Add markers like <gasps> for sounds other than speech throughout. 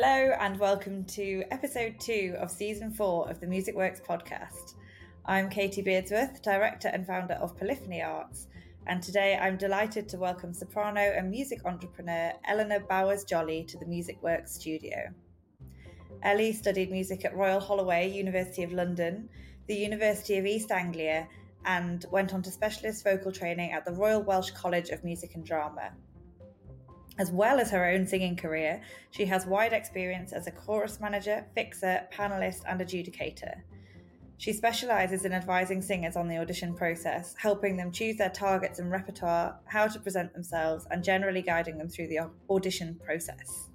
Hello, and welcome to episode two of season four of the Music Works podcast. I'm Katie Beardsworth, director and founder of Polyphony Arts, and today I'm delighted to welcome soprano and music entrepreneur Eleanor Bowers Jolly to the Music Works studio. Ellie studied music at Royal Holloway, University of London, the University of East Anglia, and went on to specialist vocal training at the Royal Welsh College of Music and Drama. As well as her own singing career, she has wide experience as a chorus manager, fixer, panelist, and adjudicator. She specialises in advising singers on the audition process, helping them choose their targets and repertoire, how to present themselves, and generally guiding them through the audition process.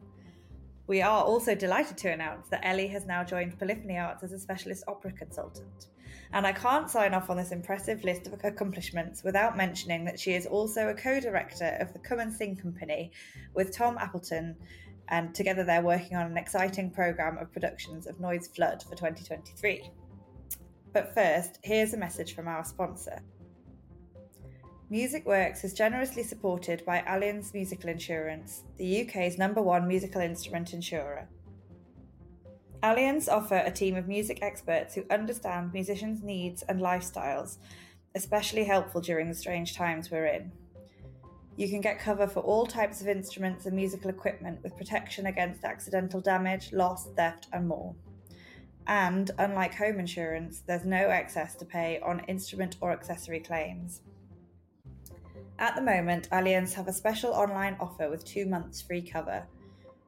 We are also delighted to announce that Ellie has now joined Polyphony Arts as a specialist opera consultant. And I can't sign off on this impressive list of accomplishments without mentioning that she is also a co director of the Come and Sing Company with Tom Appleton, and together they're working on an exciting programme of productions of Noye's Fludde for 2023. But first, here's a message from our sponsor. Music Works is generously supported by Allianz Musical Insurance, the UK's number one musical instrument insurer. Allianz offer a team of music experts who understand musicians' needs and lifestyles, especially helpful during the strange times we're in. You can get cover for all types of instruments and musical equipment with protection against accidental damage, loss, theft, and more. And unlike home insurance, there's no excess to pay on instrument or accessory claims. At the moment, Allianz have a special online offer with two months free cover.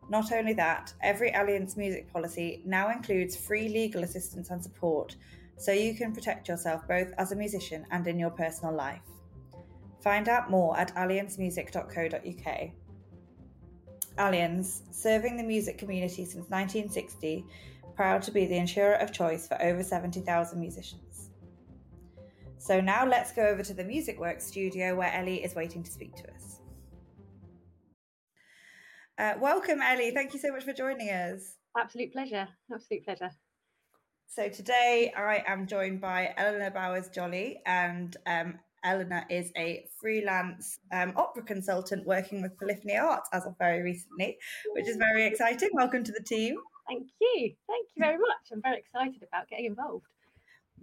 Not only that, every Allianz music policy now includes free legal assistance and support, so you can protect yourself both as a musician and in your personal life. Find out more at allianzmusic.co.uk. Allianz, serving the music community since 1960, proud to be the insurer of choice for over 70,000 musicians. So now let's go over to the Music Works studio where Ellie is waiting to speak to us. Uh, welcome, Ellie. Thank you so much for joining us. Absolute pleasure. Absolute pleasure. So today I am joined by Eleanor Bowers Jolly, and um, Eleanor is a freelance um, opera consultant working with Polyphony Arts as of very recently, which is very exciting. Welcome to the team. Thank you. Thank you very much. I'm very excited about getting involved.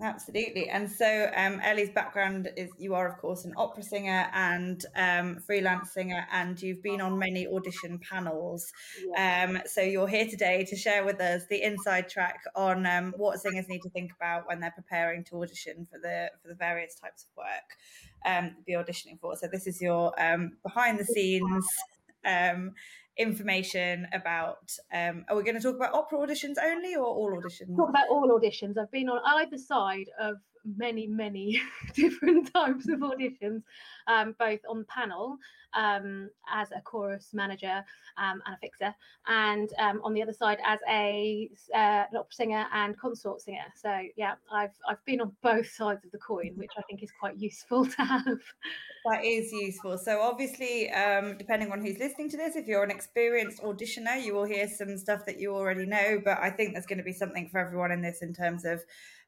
Absolutely. And so um, Ellie's background is you are, of course, an opera singer and um, freelance singer, and you've been on many audition panels. Um, so you're here today to share with us the inside track on um, what singers need to think about when they're preparing to audition for the for the various types of work um, be auditioning for. So this is your um, behind the scenes um, information about. Um, are we going to talk about opera auditions only or all auditions? Talk about all auditions. I've been on either side of many, many <laughs> different <laughs> types of auditions, um, both on panel um, as a chorus manager um, and a fixer, and um, on the other side as a uh, an opera singer and consort singer. So yeah, I've I've been on both sides of the coin, which I think is quite useful <laughs> to have. That is useful. So obviously, um, depending on who's listening to this, if you're an experienced auditioner, you will hear some stuff that you already know. But I think there's going to be something for everyone in this in terms of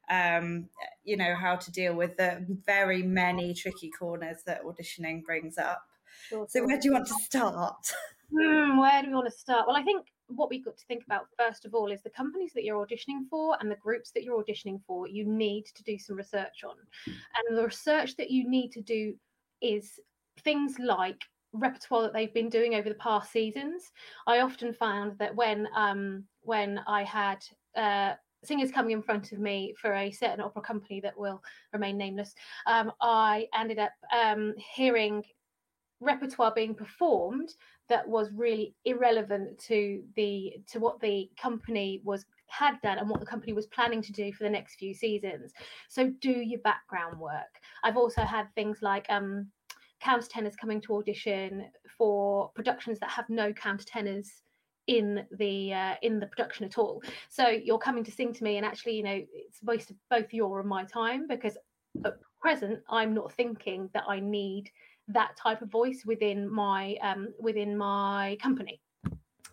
um, you know, how to deal with the very many tricky corners that auditioning brings up. Sure, so, where do you want to start? Hmm, where do we want to start? Well, I think what we've got to think about first of all is the companies that you're auditioning for and the groups that you're auditioning for, you need to do some research on. And the research that you need to do is things like repertoire that they've been doing over the past seasons. I often found that when um, when I had uh, singers coming in front of me for a certain opera company that will remain nameless, um, I ended up um, hearing repertoire being performed that was really irrelevant to the to what the company was had done and what the company was planning to do for the next few seasons. So do your background work. I've also had things like um countertenors coming to audition for productions that have no countertenors in the uh, in the production at all. So you're coming to sing to me, and actually, you know, it's waste of both your and my time because at present I'm not thinking that I need that type of voice within my um, within my company.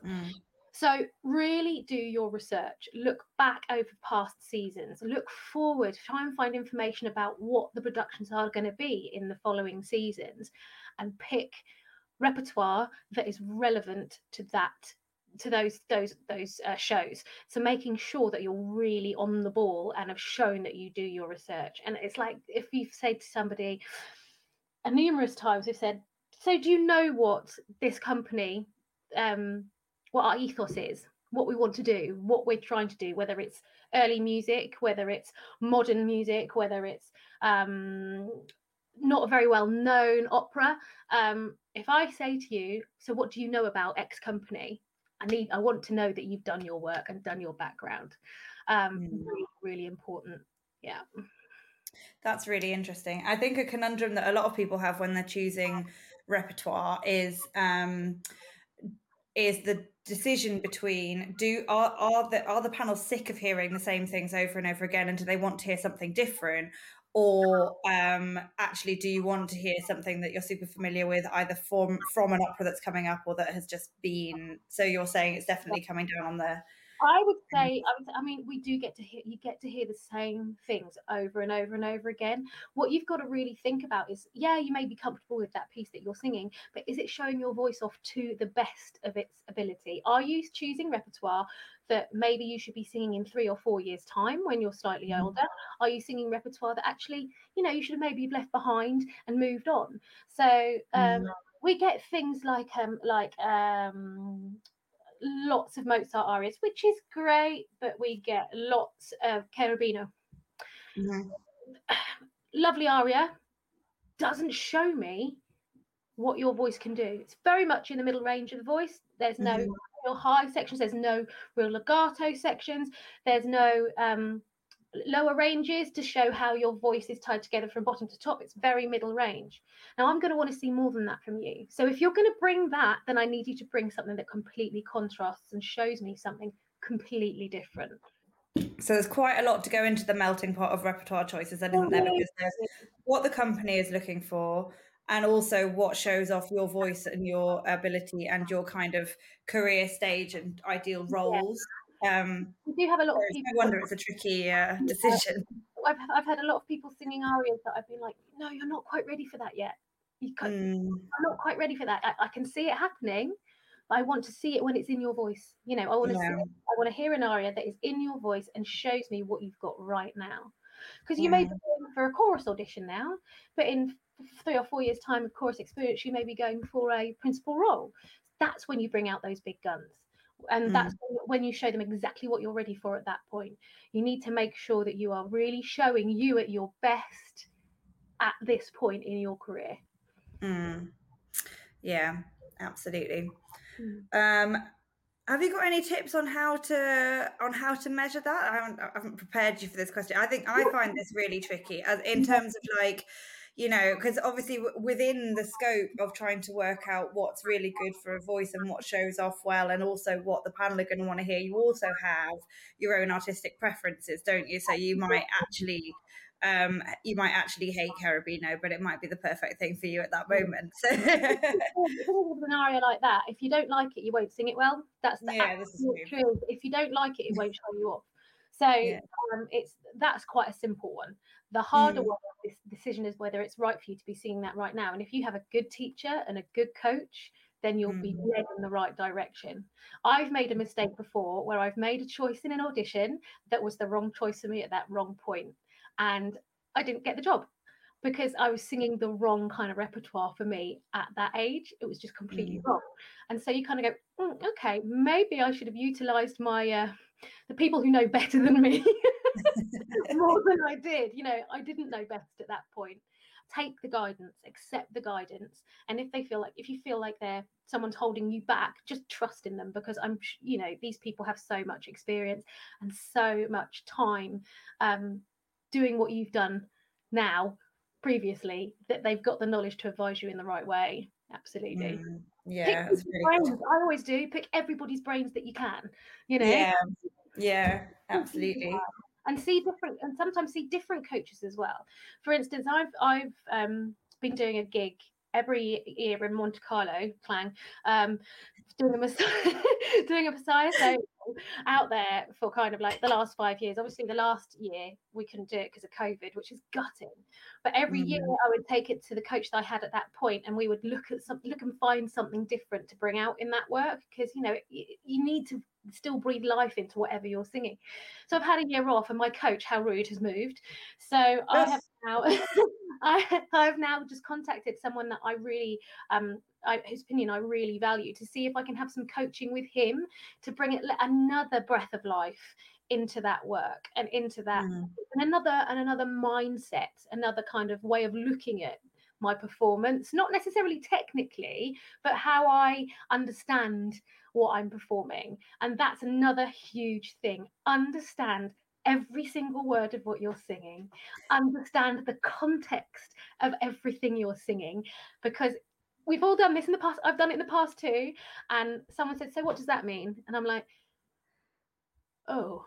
Mm. So really do your research. Look back over past seasons. Look forward. Try and find information about what the productions are going to be in the following seasons, and pick repertoire that is relevant to that to those those those uh, shows. So making sure that you're really on the ball and have shown that you do your research. And it's like if you've said to somebody and numerous times we've said so do you know what this company um what our ethos is? What we want to do? What we're trying to do? Whether it's early music whether it's modern music whether it's um not a very well known opera. Um if i say to you so what do you know about x company I need I want to know that you've done your work and done your background. Um, mm. really, really important. Yeah. That's really interesting. I think a conundrum that a lot of people have when they're choosing repertoire is um, is the decision between do are are the are the panels sick of hearing the same things over and over again and do they want to hear something different or um, actually do you want to hear something that you're super familiar with either from from an opera that's coming up or that has just been so you're saying it's definitely coming down on the <laughs> I would say, I, would, I mean, we do get to hear, you get to hear the same things over and over and over again. What you've got to really think about is, yeah, you may be comfortable with that piece that you're singing, but is it showing your voice off to the best of its ability? Are you choosing repertoire that maybe you should be singing in three or four years' time when you're slightly mm. older? Are you singing repertoire that actually, you know, you should have maybe left behind and moved on? So, um, mm. we get things like um like um lots of Mozart arias, which is great, but we get lots of Cherubino. Mm-hmm. Lovely aria doesn't show me what your voice can do. It's very much in the middle range of the voice. There's no mm-hmm. real high sections. There's no real legato sections. There's no um, lower ranges to show how your voice is tied together from bottom to top. It's very middle range. Now, I'm going to want to see more than that from you. So, if you're going to bring that, then I need you to bring something that completely contrasts and shows me something completely different. So, there's quite a lot to go into the melting pot of repertoire choices, then, isn't there? Oh, because there's what the company is looking for, and also what shows off your voice and your ability and your kind of career stage and ideal roles. Yeah um, we do have a lot of people. I wonder it's a tricky uh, decision. I've, I've had a lot of people singing arias that I've been like, no, you're not quite ready for that yet. You mm. I'm not quite ready for that. I, I, can see it happening, but I want to see it when it's in your voice. You know, I want to yeah. I want to hear an aria that is in your voice and shows me what you've got right now. Because you yeah. may be going for a chorus audition now, but in three or four years' time of chorus experience, you may be going for a principal role. That's when you bring out those big guns and mm. that's when you show them exactly what you're ready for at that point you need to make sure that you are really showing you at your best at this point in your career mm. yeah absolutely mm. um have you got any tips on how to on how to measure that I haven't, I haven't prepared you for this question i think i find this really tricky as in terms of like you know, because obviously within the scope of trying to work out what's really good for a voice and what shows off well, and also what the panel are going to want to hear, you also have your own artistic preferences, don't you? So you might actually. Um, you might actually hate Cherubino, but it might be the perfect thing for you at that moment. So, an aria like that, if you don't like it, you won't sing it well. That's the yeah, truth. If you don't like it, it won't show you off. So yeah. um, it's that's quite a simple one. The harder mm. one this decision is whether it's right for you to be seeing that right now. And if you have a good teacher and a good coach, then you'll mm. be led in the right direction. I've made a mistake before where I've made a choice in an audition that was the wrong choice for me at that wrong point, and I didn't get the job because I was singing the wrong kind of repertoire for me at that age. It was just completely mm. wrong. And so you kind of go, mm, okay, maybe I should have utilized my uh, the people who know better than me <laughs> <laughs> more than I did. You know, I didn't know best at that point. Take the guidance, accept the guidance, and if they feel like if you feel like they're someone's holding you back, just trust in them because I'm, you know, these people have so much experience and so much time um, doing what you've done now previously that they've got the knowledge to advise you in the right way. Absolutely. Mm, yeah, really I always do. Pick everybody's brains that you can. You know. Yeah. Yeah. Absolutely. And see different, and sometimes see different coaches as well. For instance, I've I've um, been doing a gig every year in Monte Carlo, Clang, um, doing a Messiah, <laughs> doing a Messiah. So out there for kind of like the last five years. Obviously, the last year we couldn't do it because of COVID, which is gutting. But every mm. year I would take it to the coach that I had at that point, and we would look at something, look and find something different to bring out in that work because you know you need to still breathe life into whatever you're singing. So I've had a year off, and my coach, how rude, has moved. So yes. I have now, <laughs> I, I've now just contacted someone that I really um, I, his opinion I really value to see if I can have some coaching with him to bring it another breath of life into that work and into that mm. and another and another mindset another kind of way of looking at my performance not necessarily technically but how I understand what I'm performing and that's another huge thing understand every single word of what you're singing, understand the context of everything you're singing, because we've all done this in the past. I've done it in the past too. And someone said, So what does that mean? And I'm like, Oh,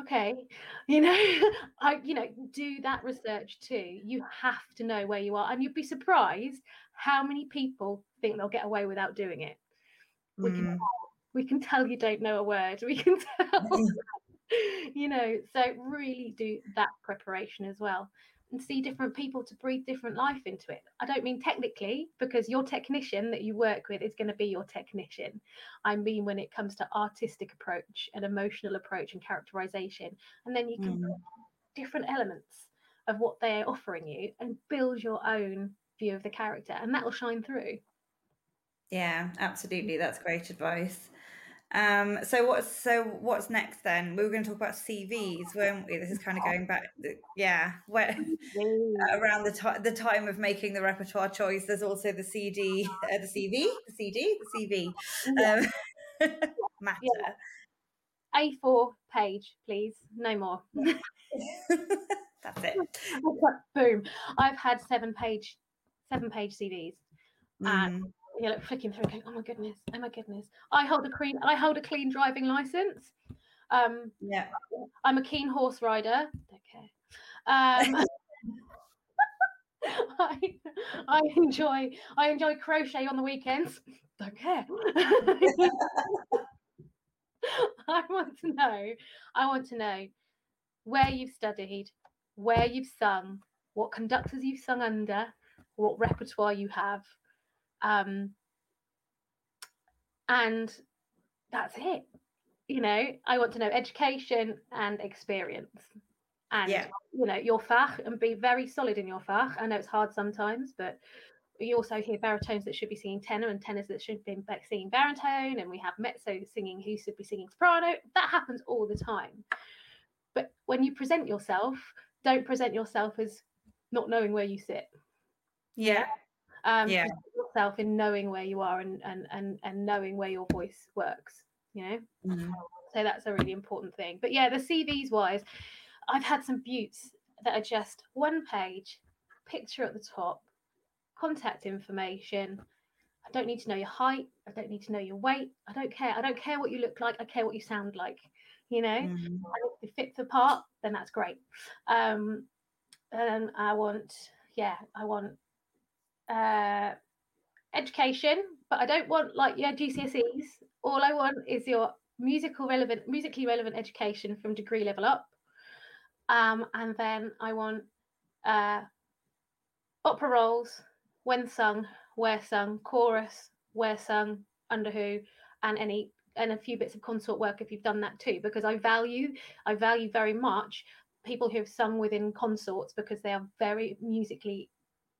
okay. You know, <laughs> I, you know, do that research too. You have to know where you are. And you'd be surprised how many people think they'll get away without doing it. We mm. can tell, we can tell you don't know a word. We can <laughs> tell <laughs> you know, so really do that preparation as well and see different people to breathe different life into it. I don't mean technically, because your technician that you work with is going to be your technician. I mean when it comes to artistic approach and emotional approach and characterization. And then you can mm. different elements of what they're offering you and build your own view of the character, and that will shine through. Yeah, absolutely. That's great advice. Um, so what's so what's next then? We were going to talk about CVs, weren't we? This is kind of going back, yeah, where <laughs> around the time the time of making the repertoire choice. There's also the CD, uh, the CV, the CD, the CV um, <laughs> matter. Yeah. A4 page, please, no more. <laughs> That's it. Boom! I've had seven page, seven page CVs, mm. and you know, flicking through, going, "Oh my goodness, oh my goodness." I hold a clean, I hold a clean driving license. Um, yeah, I'm a keen horse rider. Don't care. Um, <laughs> <laughs> I, I enjoy, I enjoy crochet on the weekends. Don't care. <laughs> I want to know. I want to know where you've studied, where you've sung, what conductors you've sung under, what repertoire you have, um, and that's it. You know, I want to know education and experience. And yeah. you know, your fach and be very solid in your fach. I know it's hard sometimes, but you also hear baritones that should be singing tenor and tenors that should be singing baritone, and we have mezzo singing who should be singing soprano. That happens all the time. But when you present yourself, don't present yourself as not knowing where you sit. Yeah um, yeah. yourself in knowing where you are and, and and and knowing where your voice works you know? Mm-hmm. so that's a really important thing. But yeah the cvs wise i've had some buttes that are just one page picture at the top contact information. I don't need to know your height. I don't need to know your weight. I don't care. I don't care what you look like. I care what you sound like you know? Mm-hmm. if you fit the part then that's great. Um and i want yeah i want uh, education, but I don't want like your GCSEs. All I want is your musical relevant, musically relevant education from degree level up. Um, and then I want uh, opera roles, when sung, where sung, chorus, where sung, under who, and any and a few bits of consort work if you've done that too, because I value I value very much people who have sung within consorts because they are very musically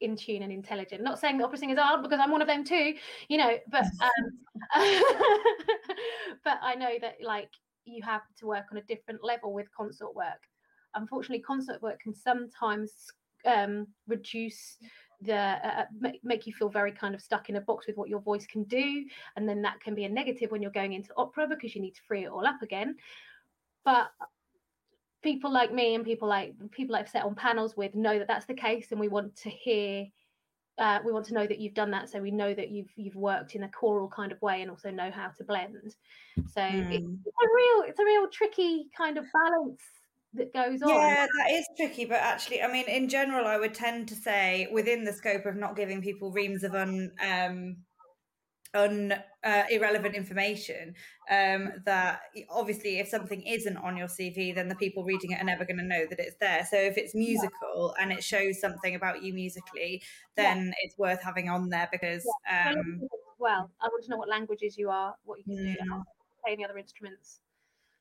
in tune and intelligent. Not saying that opera singers are because I'm one of them too, you know, but <laughs> um, <laughs> but I know that like you have to work on a different level with consort work. Unfortunately, consort work can sometimes um, reduce the uh, uh make you feel very kind of stuck in a box with what your voice can do, and then that can be a negative when you're going into opera because you need to free it all up again. But people like me and people like people I've set on panels with know that that's the case, and we want to hear. Uh, we want to know that you've done that, so we know that you've you've worked in a choral kind of way, and also know how to blend. So mm. it's, it's a real it's a real tricky kind of balance that goes on. Yeah, that is tricky, but actually, I mean, in general, I would tend to say within the scope of not giving people reams of un, um, on uh, irrelevant information um, that obviously if something isn't on your cv then the people reading it are never going to know that it's there so if it's musical yeah. and it shows something about you musically then yeah. it's worth having on there because yeah. um, well i want to know what languages you are what you can mm. do play any other instruments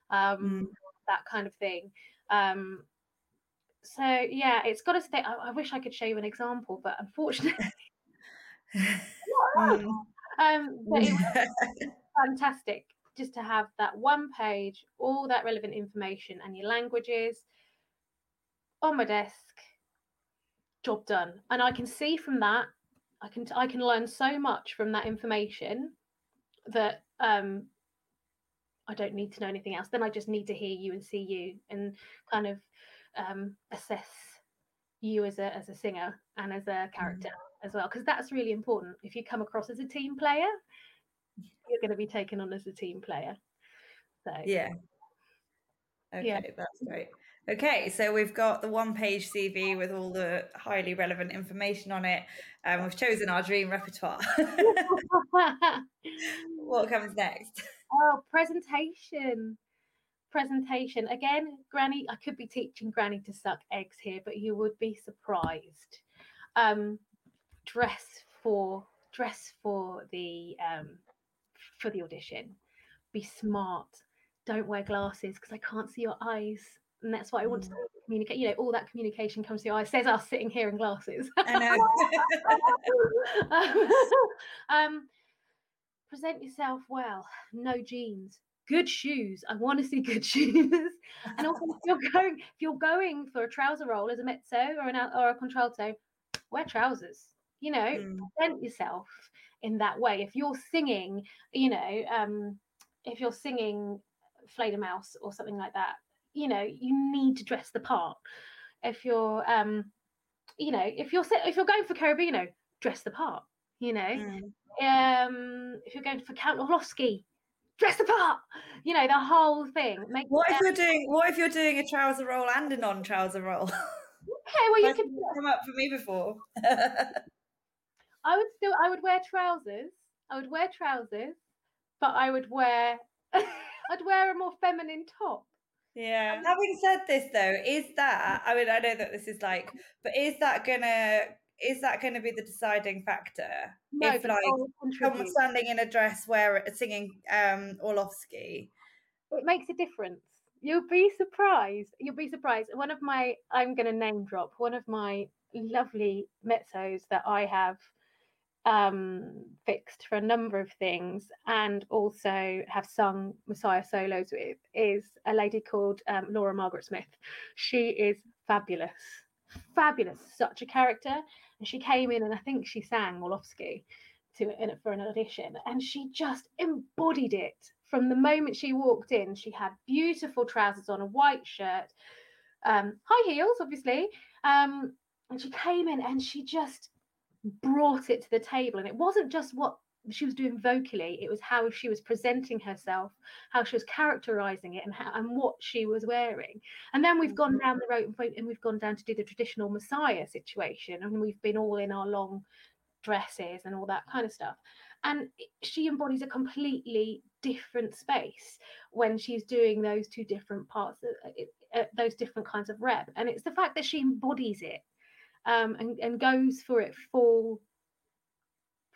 um, mm. that kind of thing um, so yeah it's got to stay I, I wish i could show you an example but unfortunately. <laughs> <laughs> Um, but it was <laughs> fantastic just to have that one page, all that relevant information and your languages on my desk. Job done. And I can see from that, I can I can learn so much from that information that um I don't need to know anything else. Then I just need to hear you and see you and kind of um, assess you as a as a singer and as a character as well because that's really important. If you come across as a team player you're going to be taken on as a team player. So yeah. Okay yeah. that's great. Okay so we've got the one page cv with all the highly relevant information on it and we've chosen our dream repertoire. <laughs> What comes next? Oh presentation. Presentation. Again granny i could be teaching granny to suck eggs here but you would be surprised. Um dress for dress for the um, for the audition. Be smart. Don't wear glasses because I can't see your eyes, and that's what I want mm. to communicate. You know, all that communication comes through your eyes. Says us sitting here in glasses. I know. <laughs> um, present yourself well. No jeans. Good shoes. I want to see good <laughs> shoes. and also, if you're going, if you're going for a trouser role as a mezzo or an or a contralto, wear trousers you know mm. present yourself in that way. If you're singing you know um if you're singing Fledermaus or something like that you know you need to dress the part. If you're um you know if you're if you're going for Cherubino dress the part you know. Mm. um if you're going for Count Orlofsky dress the part you know the whole thing. Make what if you're doing what if you're doing a trouser role and a non-trouser role? Okay well you could come up for me before <laughs> I would still I would wear trousers. I would wear trousers, but I would wear <laughs> I'd wear a more feminine top. Yeah. Um, Having said this though, is that I mean I know that this is like but is that gonna is that going to be the deciding factor? No, if like someone standing in a dress where singing um Orlofsky, it makes a difference. You'll be surprised. You'll be surprised. One of my I'm going to name drop one of my lovely mezzos that I have um, fixed for a number of things and also have sung Messiah solos with is a lady called um, Laura Margaret Smith. She is fabulous, fabulous, such a character. And she came in and I think she sang Orlofsky to in, for an audition, and she just embodied it from the moment she walked in. She had beautiful trousers on, a white shirt, um, high heels, obviously. Um, and she came in and she just brought it to the table. And it wasn't just what she was doing vocally it was how she was presenting herself how she was characterizing it and how and what she was wearing. And then we've gone down the road and we've gone down to do the traditional messiah situation and we've been all in our long dresses and all that kind of stuff. And she embodies a completely different space when she's doing those two different parts of uh, those different kinds of rep. And it's the fact that she embodies it um, and, and goes for it full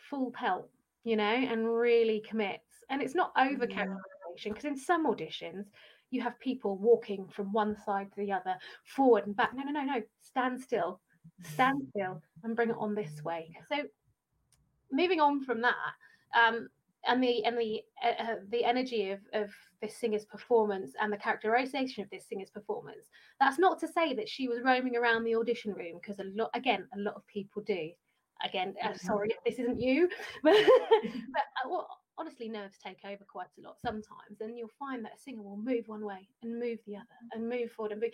full pelt, you know, and really commits. And it's not over characterization because in some auditions you have people walking from one side to the other, forward and back. No, no, no, no. Stand still, stand still, and bring it on this way. So, moving on from that, um, and the and the uh, uh, the energy of of this singer's performance and the characterization of this singer's performance that's not to say that she was roaming around the audition room because a lot again a lot of people do again uh, mm-hmm. sorry if this isn't you <laughs> but, <laughs> but uh, well, honestly nerves take over quite a lot sometimes and you'll find that a singer will move one way and move the other and move forward and move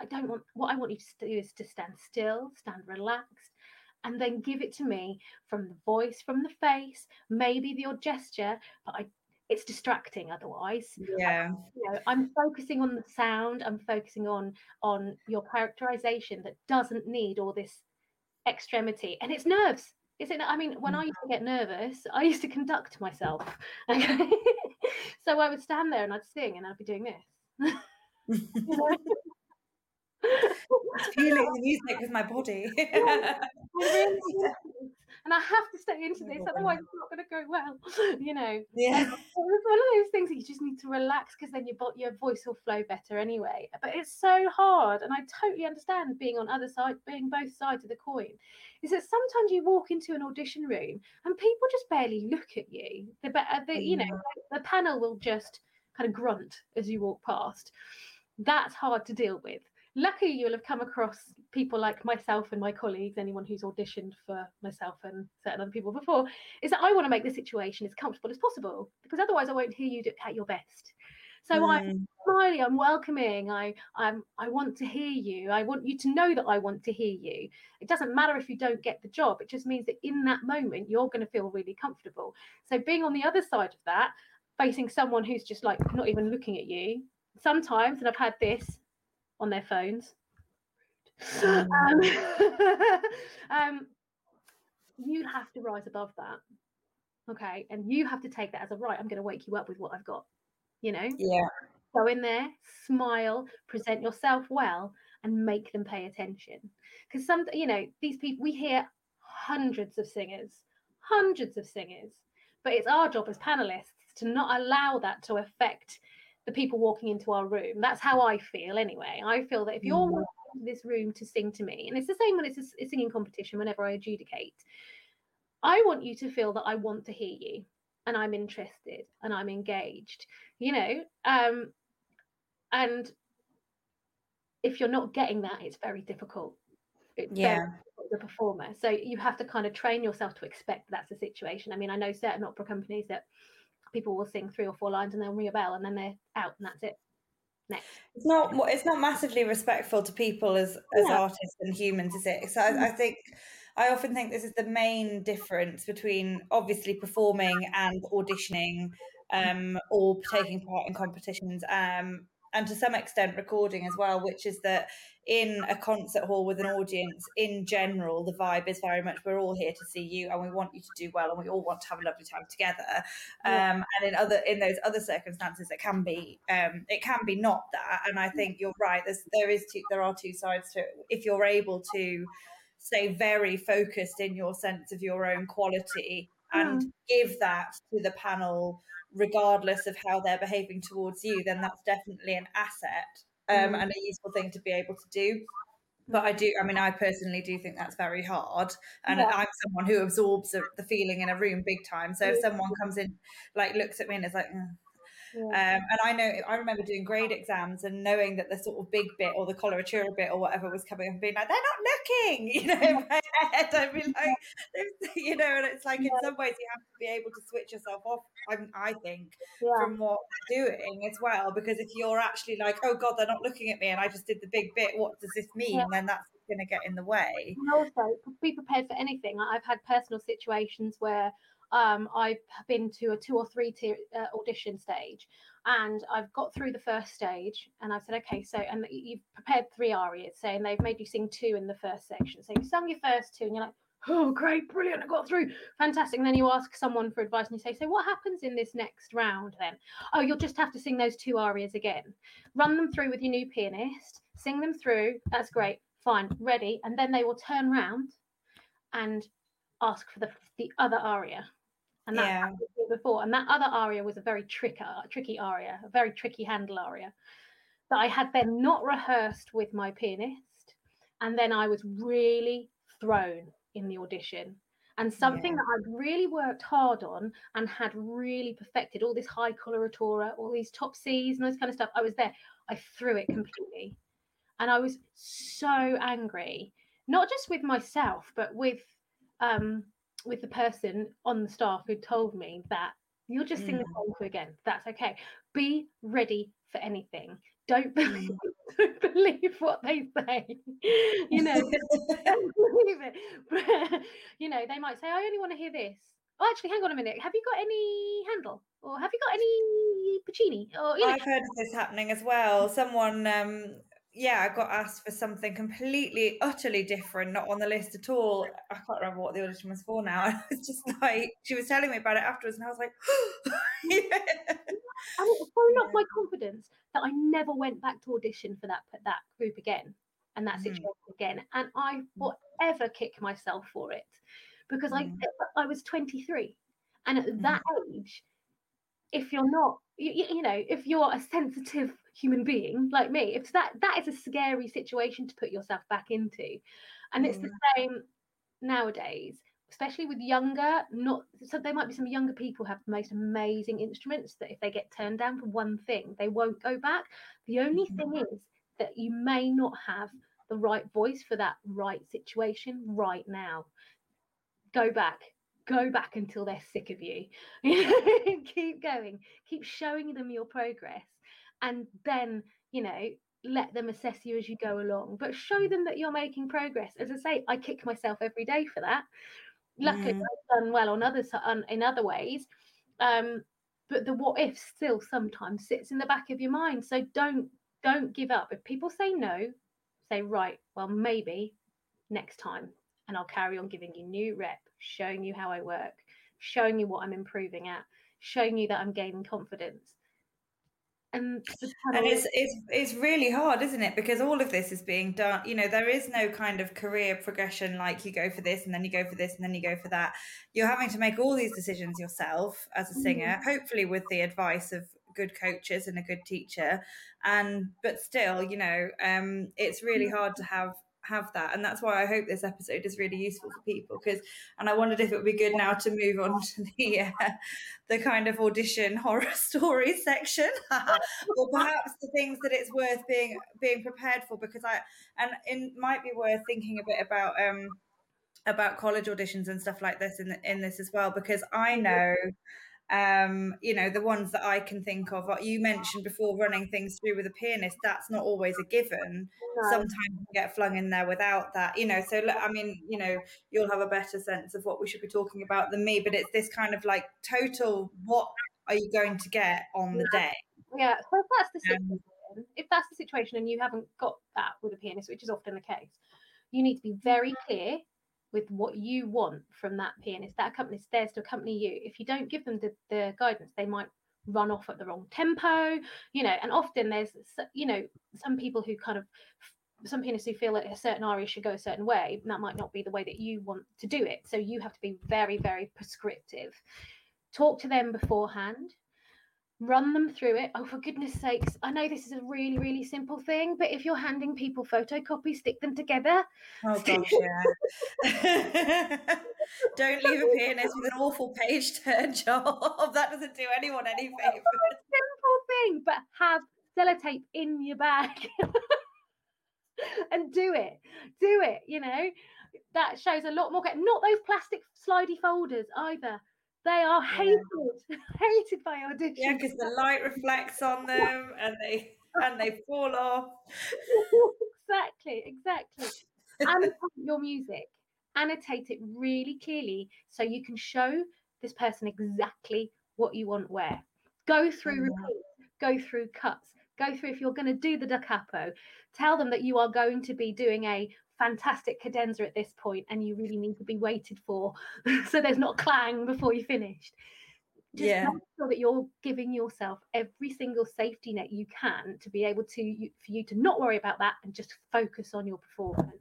I don't want what I want you to do is to stand still, stand relaxed, and then give it to me from the voice, from the face, maybe the odd gesture, but I it's distracting otherwise. Yeah. I, you know, I'm focusing on the sound, I'm focusing on on your characterization that doesn't need all this extremity. And it's nerves. Is it? I mean, when I used to get nervous, I used to conduct myself. <laughs> Okay, so I would stand there and I'd sing, and I'd be doing this. <laughs> feeling the music with my body. <laughs> <laughs> and I have to stay into this, otherwise it's not going to go well. <laughs> You know. Yeah. it's one of those things that you just need to relax because then your your voice will flow better anyway. But it's so hard, and I totally understand being on other side, being both sides of the coin. Is that sometimes you walk into an audition room and people just barely look at you. The, better, uh, the you know the panel will just kind of grunt as you walk past. That's hard to deal with luckily you'll have come across people like myself and my colleagues anyone who's auditioned for myself and certain other people before is that i want to make the situation as comfortable as possible because otherwise i won't hear you at your best. So mm. i'm smiley i'm welcoming i i'm i want to hear you i want you to know that i want to hear you. It doesn't matter if you don't get the job it just means that in that moment you're going to feel really comfortable. So being on the other side of that facing someone who's just like not even looking at you sometimes and i've had this on their phones. Um, <laughs> um, you have to rise above that. Okay. And you have to take that as a right. I'm going to wake you up with what I've got. You know? Yeah. Go in there, smile, present yourself well, and make them pay attention. Because some, you know, these people, we hear hundreds of singers, hundreds of singers, but it's our job as panelists to not allow that to affect the people walking into our room. That's how I feel anyway. I feel that if you're mm. walking into this room to sing to me, and it's the same when it's a, a singing competition, whenever I adjudicate, I want you to feel that I want to hear you and I'm interested and I'm engaged, you know. Um, and if you're not getting that, it's very difficult. It's yeah. Very difficult the performer. So you have to kind of train yourself to expect that's the situation. I mean, I know certain opera companies that people will sing three or four lines and they'll ring a bell and then they're out and that's it. Next. It's not. It's not massively respectful to people as as artists and humans, is it? So I, I think I often think this is the main difference between obviously performing and auditioning um, or taking part in competitions. Um, and to some extent recording as well, which is that in a concert hall with an audience, in general, the vibe is very much we're all here to see you and we want you to do well and we all want to have a lovely time together. Yeah. Um, and in other in those other circumstances, it can be um, it can be not that. And I think you're right. There's there is two there are two sides to it. If you're able to stay very focused in your sense of your own quality and give that to the panel regardless of how they're behaving towards you, then that's definitely an asset um, mm. and a useful thing to be able to do. But I do, I mean, I personally do think that's very hard. And yeah. I'm someone who absorbs the feeling in a room big time. So if someone comes in, like, looks at me and is like, mm, yeah. Um, and I know I remember doing grade exams and knowing that the sort of big bit or the coloratura bit or whatever was coming up and being like, they're not looking, <laughs> you know, in my head. I'd be <laughs> like, <laughs> you know, and it's like yeah. in some ways you have to be able to switch yourself off, I, I think, yeah. from what they're doing as well. Because if you're actually like, oh God, they're not looking at me and I just did the big bit, what does this mean? Then that's going to get in the way. And also, be prepared for anything. I've had personal situations where um, I've been to a two or three tier uh, audition stage, and I've got through the first stage, and I've said, okay, so and you've prepared three arias, saying they've made you sing two in the first section. So you sung your first two, and you're like, oh, great, brilliant, I got through, fantastic. And then you ask someone for advice, and you say, so what happens in this next round then? Oh, you'll just have to sing those two arias again. Run them through with your new pianist, sing them through. That's great, fine, ready, and then they will turn round and ask for the the other aria and that yeah. before. And that other aria was a very tricky, tricky aria, a very tricky Handel aria that I had then not rehearsed with my pianist, and then I was really thrown in the audition. And something yeah. that I'd really worked hard on and had really perfected all this high coloratura, all these top C's and those kind of stuff. I was there. I threw it completely. And I was so angry, not just with myself, but with um, with the person on the staff who told me that you'll just sing mm. the song again. That's okay. Be ready for anything. Don't believe, <laughs> mm. don't believe what they say. You know, <laughs> believe it. But, <laughs> you know, they might say, I only want to hear this. Oh, actually, hang on a minute. Have you got any Handel? Or have you got any Puccini? Or, you know. I've heard of this happening as well. Someone um, yeah, I got asked for something completely, utterly different, not on the list at all. I can't remember what the audition was for now. <laughs> I was just like, she was telling me about it afterwards, and I was like, <gasps> yeah. And it thrown up my confidence that I never went back to audition for that that group again and that mm. situation mm. again. And I mm. forever kick myself for it because mm. I I was 23, and at mm. that age, if you're not, you, you know, if you're a sensitive human being like me, if that that is a scary situation to put yourself back into, and it's the mm. same nowadays especially with younger not so there might be some younger people have the most amazing instruments that if they get turned down for one thing they won't go back. The only mm-hmm. thing is that you may not have the right voice for that right situation right now. Go back go back until they're sick of you. <laughs> Keep going keep showing them your progress and then you know let them assess you as you go along but show them that you're making progress as i say i kick myself every day for that luckily mm. I've done well on other on, in other ways. Um, but the what if still sometimes sits in the back of your mind. So don't don't give up. If people say no, say right. Well, maybe next time, and I'll carry on giving you new rep, showing you how I work, showing you what I'm improving at, showing you that I'm gaining confidence and and it's, it's it's really hard isn't it because all of this is being done you know there is no kind of career progression like you go for this and then you go for this and then you go for that you're having to make all these decisions yourself as a singer mm-hmm. hopefully with the advice of good coaches and a good teacher and but still you know um it's really mm-hmm. hard to have have that and that's why i hope this episode is really useful for people because and i wondered if it would be good now to move on to the uh, the kind of audition horror <laughs> stories section <laughs> or perhaps the things that it's worth being being prepared for because i and it might be worth thinking a bit about um about college auditions and stuff like this in in this as well because i know um, you know, the ones that I can think of. You mentioned before running things through with a pianist. That's not always a given. No. Sometimes you get flung in there without that, you know. So, I mean, you know, you'll have a better sense of what we should be talking about than me. But it's this kind of like total what are you going to get on the day? Yeah. So if that's the situation, um, if that's the situation and you haven't got that with a pianist, which is often the case, you need to be very clear with what you want from that pianist. That is there to accompany you. If you don't give them the, the guidance, they might run off at the wrong tempo, you know, and often there's, you know, some people who kind of, some pianists who feel that a certain aria should go a certain way, and that might not be the way that you want to do it. So you have to be very, very prescriptive. Talk to them beforehand run them through it. Oh, for goodness sakes, I know this is a really, really simple thing, but if you're handing people photocopies, stick them together. Oh, gosh, yeah. <laughs> Don't leave a pianist with an awful page <laughs> turn job. That doesn't do anyone any favors. Simple thing, but have sellotape in your bag <laughs> and do it. Do it, you know. That shows a lot more. Not those plastic slidey folders either they are hated, yeah. <laughs> hated by auditions. Yeah, because the light reflects on them and they and they fall off. exactly, exactly. Annotate <laughs> your music. Annotate it really clearly so you can show this person exactly what you want where. Go through mm-hmm. repeats, go through cuts, go through if you're going to do the da capo. Tell them that you are going to be doing a fantastic cadenza at this point and you really need to be waited for <laughs> so there's not clang before you finished just yeah. make sure that you're giving yourself every single safety net you can to be able to you, for you to not worry about that and just focus on your performance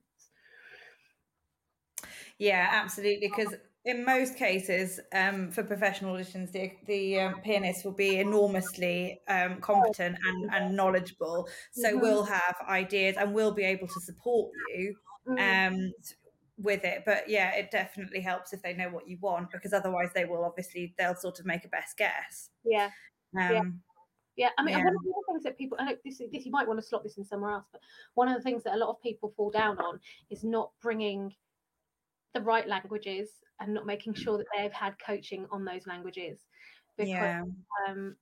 yeah absolutely because in most cases, um, for professional auditions, the, the um, pianist will be enormously um, competent and, and knowledgeable. So mm-hmm. we'll have ideas and we'll be able to support you mm. um, with it. But yeah, it definitely helps if they know what you want because otherwise they will obviously they'll sort of make a best guess. Yeah. Um, yeah. Yeah, I mean, yeah. one of the things that people, I know this, this, you might want to slot this in somewhere else, but one of the things that a lot of people fall down on is not bringing the right languages and not making sure that they've had coaching on those languages. Because yeah. um,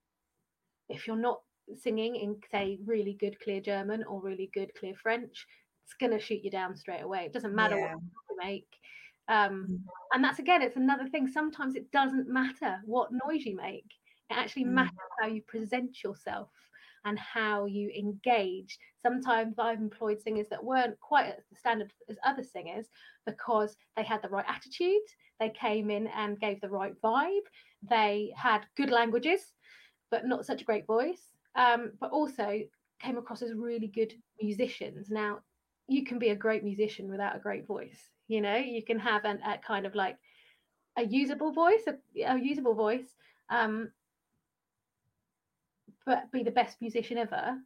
if you're not singing in, say, really good, clear German or really good, clear French, it's going to shoot you down straight away. It doesn't matter yeah. what you make. Um, mm. and that's again, it's another thing. Sometimes it doesn't matter what noise you make. It actually mm. matters how you present yourself and how you engage. Sometimes I've employed singers that weren't quite as standard as other singers because they had the right attitude, they came in and gave the right vibe, they had good languages, but not such a great voice, um, but also came across as really good musicians. Now, you can be a great musician without a great voice. You know, you can have an, a kind of like a usable voice, a, a usable voice, um, but be the best musician ever.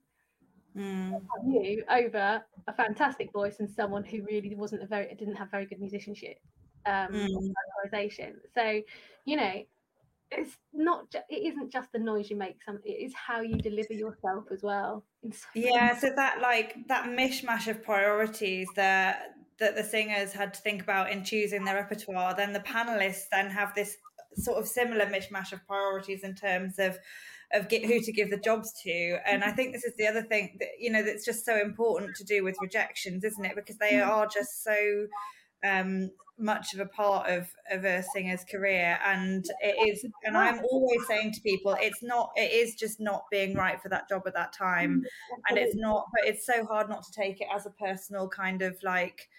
Mm. You over a fantastic voice and someone who really wasn't a very didn't have very good musicianship um mm. So, you know, it's not it isn't just the noise you make some it is how you deliver yourself as well <laughs> yeah so that like that mishmash of priorities that that the singers had to think about in choosing their repertoire then the panelists then have this sort of similar mishmash of priorities in terms of of get, who to give the jobs to. And i think this is the other thing that you know that's just so important to do with rejections isn't it? Because they mm. are just so um, much of a part of, of a singer's career and it is and i'm always saying to people it's not it is just not being right for that job at that time mm, and it's not but it's so hard not to take it as a personal kind of like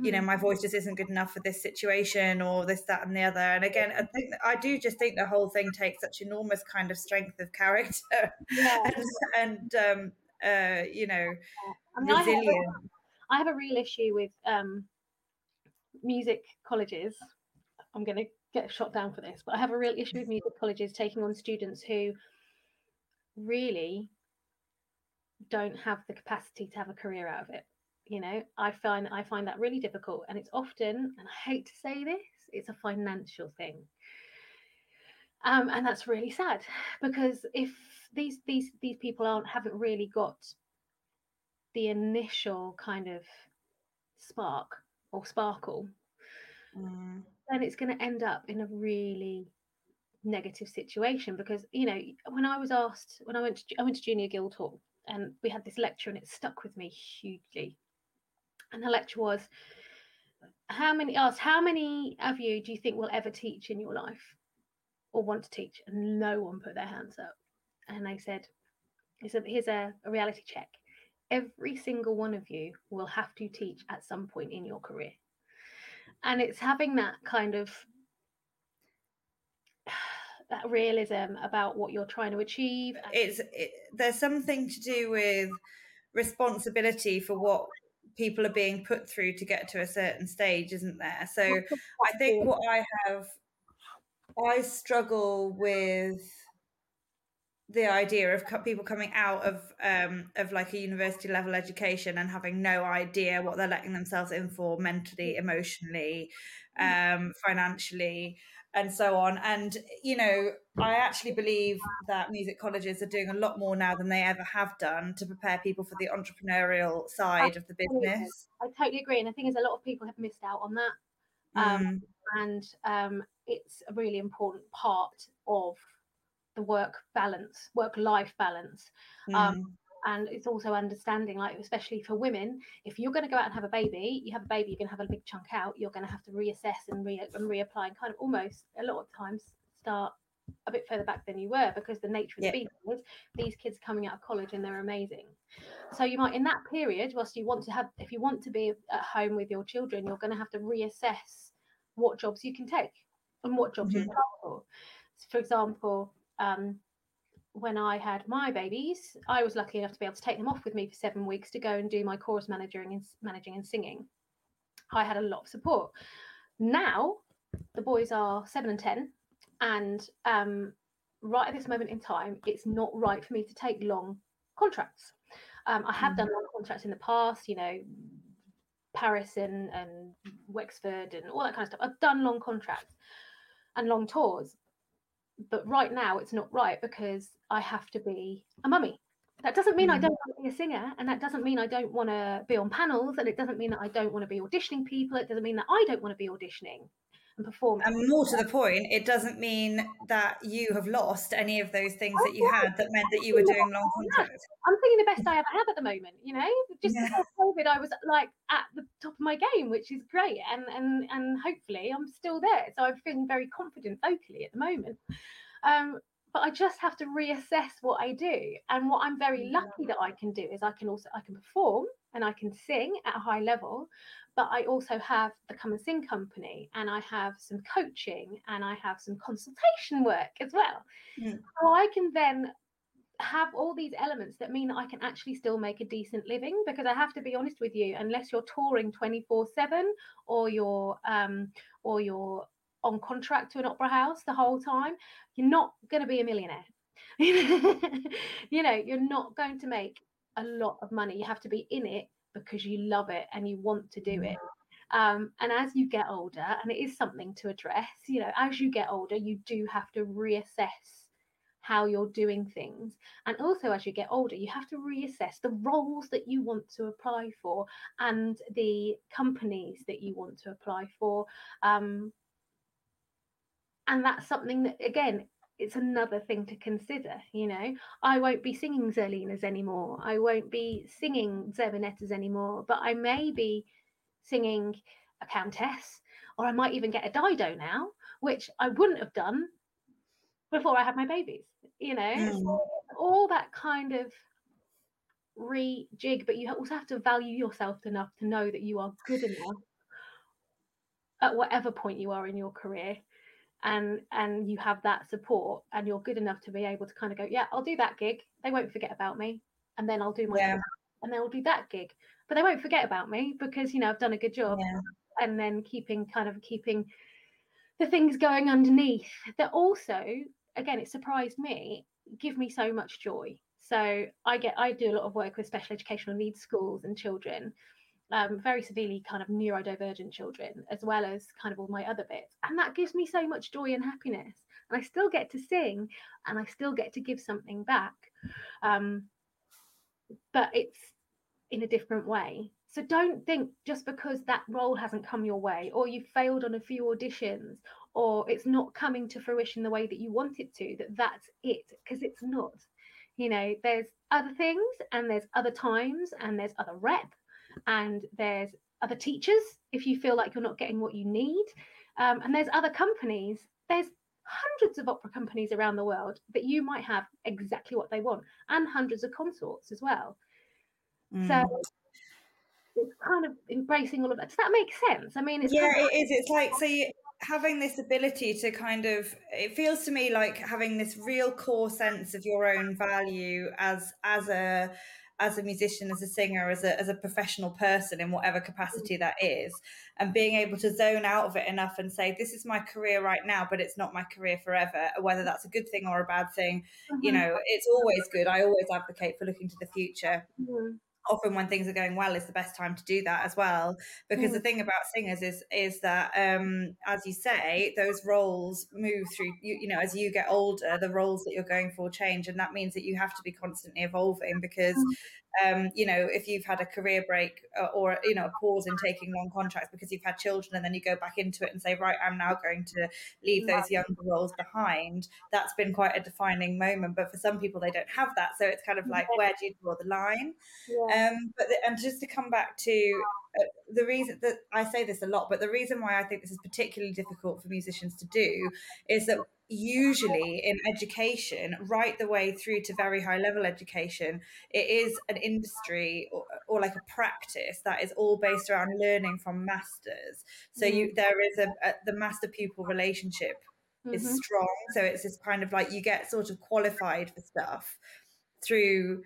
you know mm. my voice just isn't good enough for this situation or this that and the other and again i think i do just think the whole thing takes such enormous kind of strength of character yeah. <laughs> and, and um uh you know I mean, resilience I have, a, I have a real issue with um music colleges, I'm going to get shot down for this, but I have a real issue with music colleges taking on students who really don't have the capacity to have a career out of it. You know, I find I find that really difficult, and it's often, and I hate to say this, it's a financial thing. Um, and that's really sad because if these these these people aren't haven't really got the initial kind of spark or sparkle, mm. then it's going to end up in a really negative situation because you know when I was asked when I went to, I went to Junior Guildhall and we had this lecture and it stuck with me hugely. And the lecture was how many asked how many of you do you think will ever teach in your life or want to teach and no one put their hands up and they said here's a, here's a, a reality check every single one of you will have to teach at some point in your career. And it's having that kind of <sighs> that realism about what you're trying to achieve. It's it, there's something to do with responsibility for what people are being put through to get to a certain stage, isn't there? So I think what I have, I struggle with the idea of people coming out of um, of like a university level education and having no idea what they're letting themselves in for mentally, emotionally, mm. um, financially, and so on. And you know, I actually believe that music colleges are doing a lot more now than they ever have done to prepare people for the entrepreneurial side of the business. I totally agree, and I think there's a lot of people have missed out on that. Um, mm. And um, it's a really important part of the work balance, work life balance. Um, mm. Um, and it's also understanding, like, especially for women, if you're going to go out and have a baby, you have a baby, you're going to have a big chunk out, you're going to have to reassess and, re- and reapply and kind of almost a lot of times start a bit further back than you were because the nature of the beast is these kids coming out of college and they're amazing. So you might in that period, whilst you want to have if you want to be at home with your children, you're going to have to reassess what jobs you can take and what jobs mm-hmm. you're for. For example, um, when I had my babies, I was lucky enough to be able to take them off with me for seven weeks to go and do my chorus managing and managing and singing. I had a lot of support. Now the boys are seven and ten, and um, right at this moment in time, it's not right for me to take long contracts. Um, I have mm. done long contracts in the past, you know, Paris and, and Wexford and all that kind of stuff. I've done long contracts and long tours, but right now it's not right because I have to be a mummy. That doesn't mean mm. I don't want to be a singer, and that doesn't mean I don't want to be on panels, and it doesn't mean that I don't want to be auditioning people. It doesn't mean that I don't want to be auditioning and performing. And more to the point, it doesn't mean that you have lost any of those things that you had that meant that you were doing long contracts. I'm thinking the best I ever have at the moment. You know, just yeah. before COVID, I was like at the top of my game, which is great, and and and hopefully I'm still there. So I'm feeling very confident vocally at the moment. Um, but I just have to reassess what I do. And what I'm very lucky that I can do is I can also I can perform and I can sing at a high level, but I also have the Come and Sing company and I have some coaching and I have some consultation work as well. Mm. So I can then have all these elements that mean that I can actually still make a decent living because I have to be honest with you unless you're touring 24/7 or you're um or you're on contract to an opera house the whole time you're not going to be a millionaire <laughs> you know you're not going to make a lot of money you have to be in it because you love it and you want to do it um, and as you get older and it is something to address you know as you get older you do have to reassess how you're doing things. And also, as you get older, you have to reassess the roles that you want to apply for and the companies that you want to apply for. Um, and that's something that, again, it's another thing to consider. You know, I won't be singing Zerlinas anymore. I won't be singing Zerbinettas anymore, but I may be singing a countess, or I might even get a Dido now, which I wouldn't have done before I had my babies you know mm. all that kind of rejig but you also have to value yourself enough to know that you are good enough at whatever point you are in your career and and you have that support and you're good enough to be able to kind of go yeah i'll do that gig they won't forget about me and then i'll do my yeah. and then i'll do that gig but they won't forget about me because you know i've done a good job yeah. and then keeping kind of keeping the things going underneath that also again, it surprised me, give me so much joy. So I get I do a lot of work with special educational needs schools and children, um, very severely kind of neurodivergent children, as well as kind of all my other bits. And that gives me so much joy and happiness. And I still get to sing and I still get to give something back. Um, but it's in a different way. So don't think just because that role hasn't come your way, or you failed on a few auditions, or it's not coming to fruition the way that you want it to, that that's it, because it's not. You know, there's other things, and there's other times, and there's other rep, and there's other teachers if you feel like you're not getting what you need, um, and there's other companies. There's hundreds of opera companies around the world that you might have exactly what they want, and hundreds of consorts as well. Mm. So it's kind of embracing all of that. Does that make sense? I mean, it's yeah, kind of- it is. It's like so you, having this ability to kind of. It feels to me like having this real core sense of your own value as as a as a musician, as a singer, as a as a professional person in whatever capacity that is, and being able to zone out of it enough and say, "This is my career right now, but it's not my career forever." Whether that's a good thing or a bad thing, mm-hmm. you know, it's always good. I always advocate for looking to the future. Mm-hmm often when things are going well is the best time to do that as well because mm. the thing about singers is is that um as you say those roles move through you, you know as you get older the roles that you're going for change and that means that you have to be constantly evolving because mm um, you know, if you've had a career break uh, or, you know, a pause in taking long contracts because you've had children and then you go back into it and say, right, I'm now going to leave those younger roles behind, that's been quite a defining moment. But for some people, they don't have that. So it's kind of like, where do you draw the line? Yeah. Um, but, the, and just to come back to uh, the reason that I say this a lot, but the reason why I think this is particularly difficult for musicians to do is that usually in education, right the way through to very high level education, it is an industry or, or like a practice that is all based around learning from masters. So you mm-hmm. there is a, a the master pupil relationship mm-hmm. is strong. So it's this kind of like you get sort of qualified for stuff through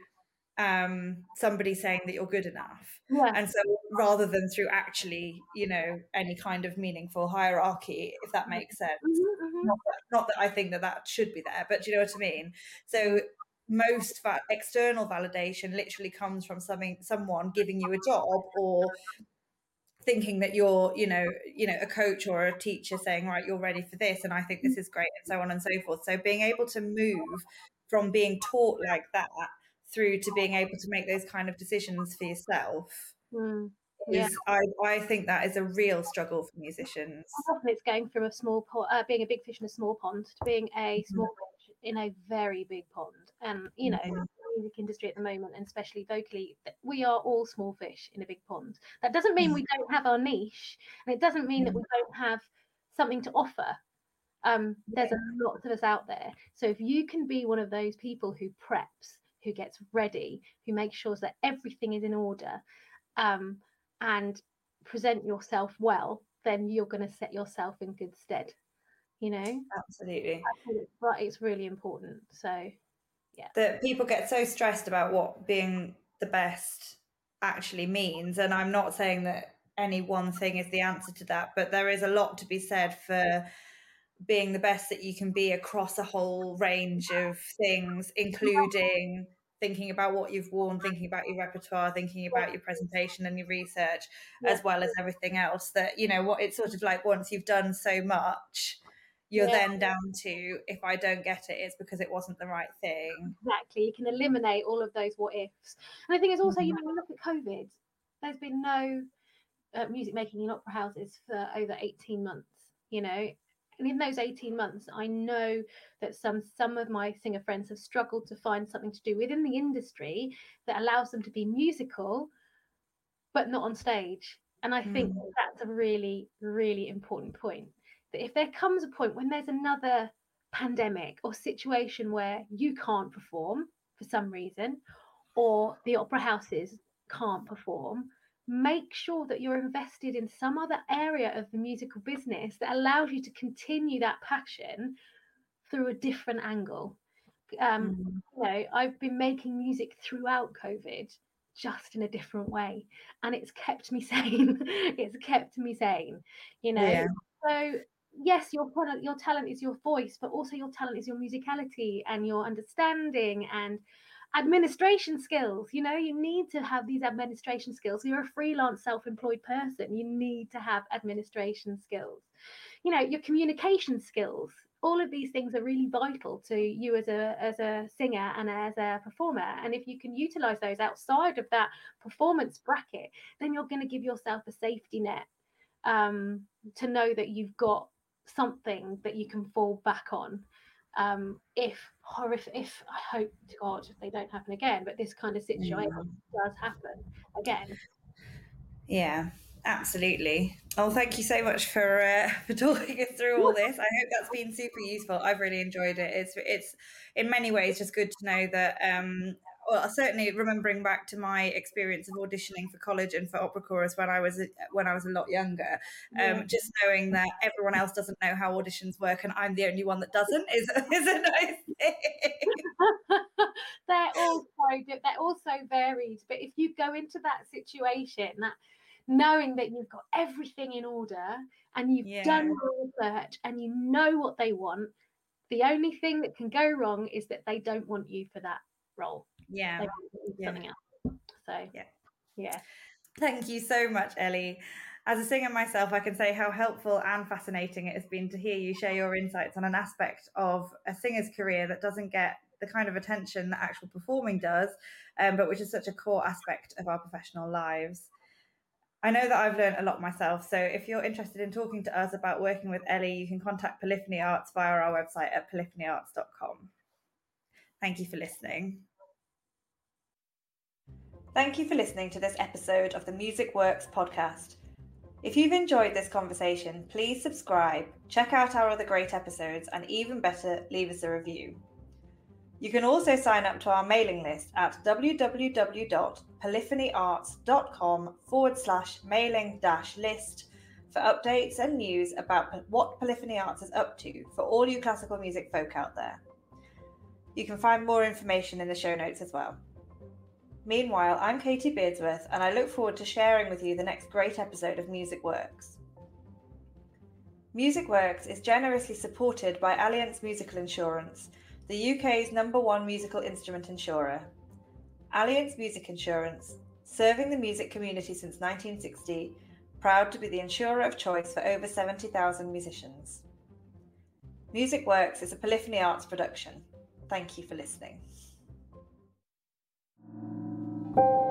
um somebody saying that you're good enough. Yeah. and so rather than through actually you know any kind of meaningful hierarchy if that makes sense. Mm-hmm, mm-hmm. Not, that, not, that, i think that that should be there but you know what i mean? So most va- external validation literally comes from something someone giving you a job or thinking that you're you know you know a coach or a teacher saying right you're ready for this and i think this is great and so on and so forth. So being able to move from being taught like that through to being able to make those kind of decisions for yourself mm, yeah. I, I think that is a real struggle for musicians often it's going from a small pond uh, being a big fish in a small pond to being a mm-hmm. small fish in a very big pond and you know mm-hmm. music industry at the moment and especially vocally we are all small fish in a big pond that doesn't mean mm-hmm. we don't have our niche and it doesn't mean that we mm. don't have something to offer Um, there's a lot of us out there. So if you can be one of those people who preps, who gets ready, who makes sure that everything is in order, um, and present yourself well, then you're going to set yourself in good stead. You know, absolutely. But it's really important. So, yeah, that people get so stressed about what being the best actually means, and I'm not saying that any one thing is the answer to that, but there is a lot to be said for being the best that you can be across a whole range of things, including thinking about what you've worn, thinking about your repertoire, thinking about your presentation and your research, yeah. as well as everything else. That, you know, what it's sort of like once you've done so much, you're yeah. then down to if I don't get it, it's because it wasn't the right thing. Exactly. You can eliminate all of those what ifs. And I think it's also, mm-hmm. you know, look at COVID, there's been no uh, music making in opera houses for over 18 months, you know, and in those 18 months i know that some some of my singer friends have struggled to find something to do within the industry that allows them to be musical but not on stage and i think mm. that's a really really important point that if there comes a point when there's another pandemic or situation where you can't perform for some reason or the opera houses can't perform make sure that you're invested in some other area of the musical business that allows you to continue that passion through a different angle. Um, mm. You know, I've been making music throughout COVID just in a different way, and it's kept me <laughs> sane. it's kept me sane, you know. Yeah. So yes, your product, your talent is your voice, but also your talent is your musicality and your understanding and administration skills. You know you need to have these administration skills. You're a freelance self-employed person you need to have administration skills. You know your communication skills. All of these things are really vital to you as a as a singer and as a performer. And if you can utilize those outside of that performance bracket then you're going to give yourself a safety net um, to know that you've got something that you can fall back on um, if horrific, if I hope to God if they don't happen again, but this kind of situation yeah. does happen again. Yeah, absolutely. Oh, thank you so much for uh, <laughs> for talking us through all this. I hope that's been super useful. I've really enjoyed it. It's it's in many ways just good to know that um, well, certainly remembering back to my experience of auditioning for college and for opera chorus when I was when I was a lot younger, um, yeah. just knowing that everyone else doesn't know how auditions work and I'm the only one that doesn't is <laughs> is a nice thing. <laughs> they're all so they're all so varied, but if you go into that situation, that knowing that you've got everything in order and you've yeah. done your research and you know what they want, the only thing that can go wrong is that they don't want you for that role yeah, something else. So yeah, yeah. Thank you so much, Ellie. As a singer myself, I can say how helpful and fascinating it has been to hear you share your insights on an aspect of a singer's career that doesn't get the kind of attention that actual performing does, um, but which is such a core aspect of our professional lives. I know that I've learned a lot myself. So if you're interested in talking to us about working with Ellie, you can contact Polyphony Arts via our website at polyphonyarts.com. Thank you for listening. Thank you for listening to this episode of the Music Works podcast. If you've enjoyed this conversation, please subscribe, check out our other great episodes, and even better, leave us a review. You can also sign up to our mailing list at www.polyphonyarts.com forward slash mailing dash list for updates and news about what Polyphony Arts is up to for all you classical music folk out there. You can find more information in the show notes as well. Meanwhile, I'm Katie Beardsworth, and I look forward to sharing with you the next great episode of Music Works. Music Works is generously supported by Allianz Musical Insurance, the UK's number one musical instrument insurer. Allianz Music Insurance, serving the music community since 1960, proud to be the insurer of choice for over 70,000 musicians. Music Works is a Polyphony Arts production. Thank you for listening thank you.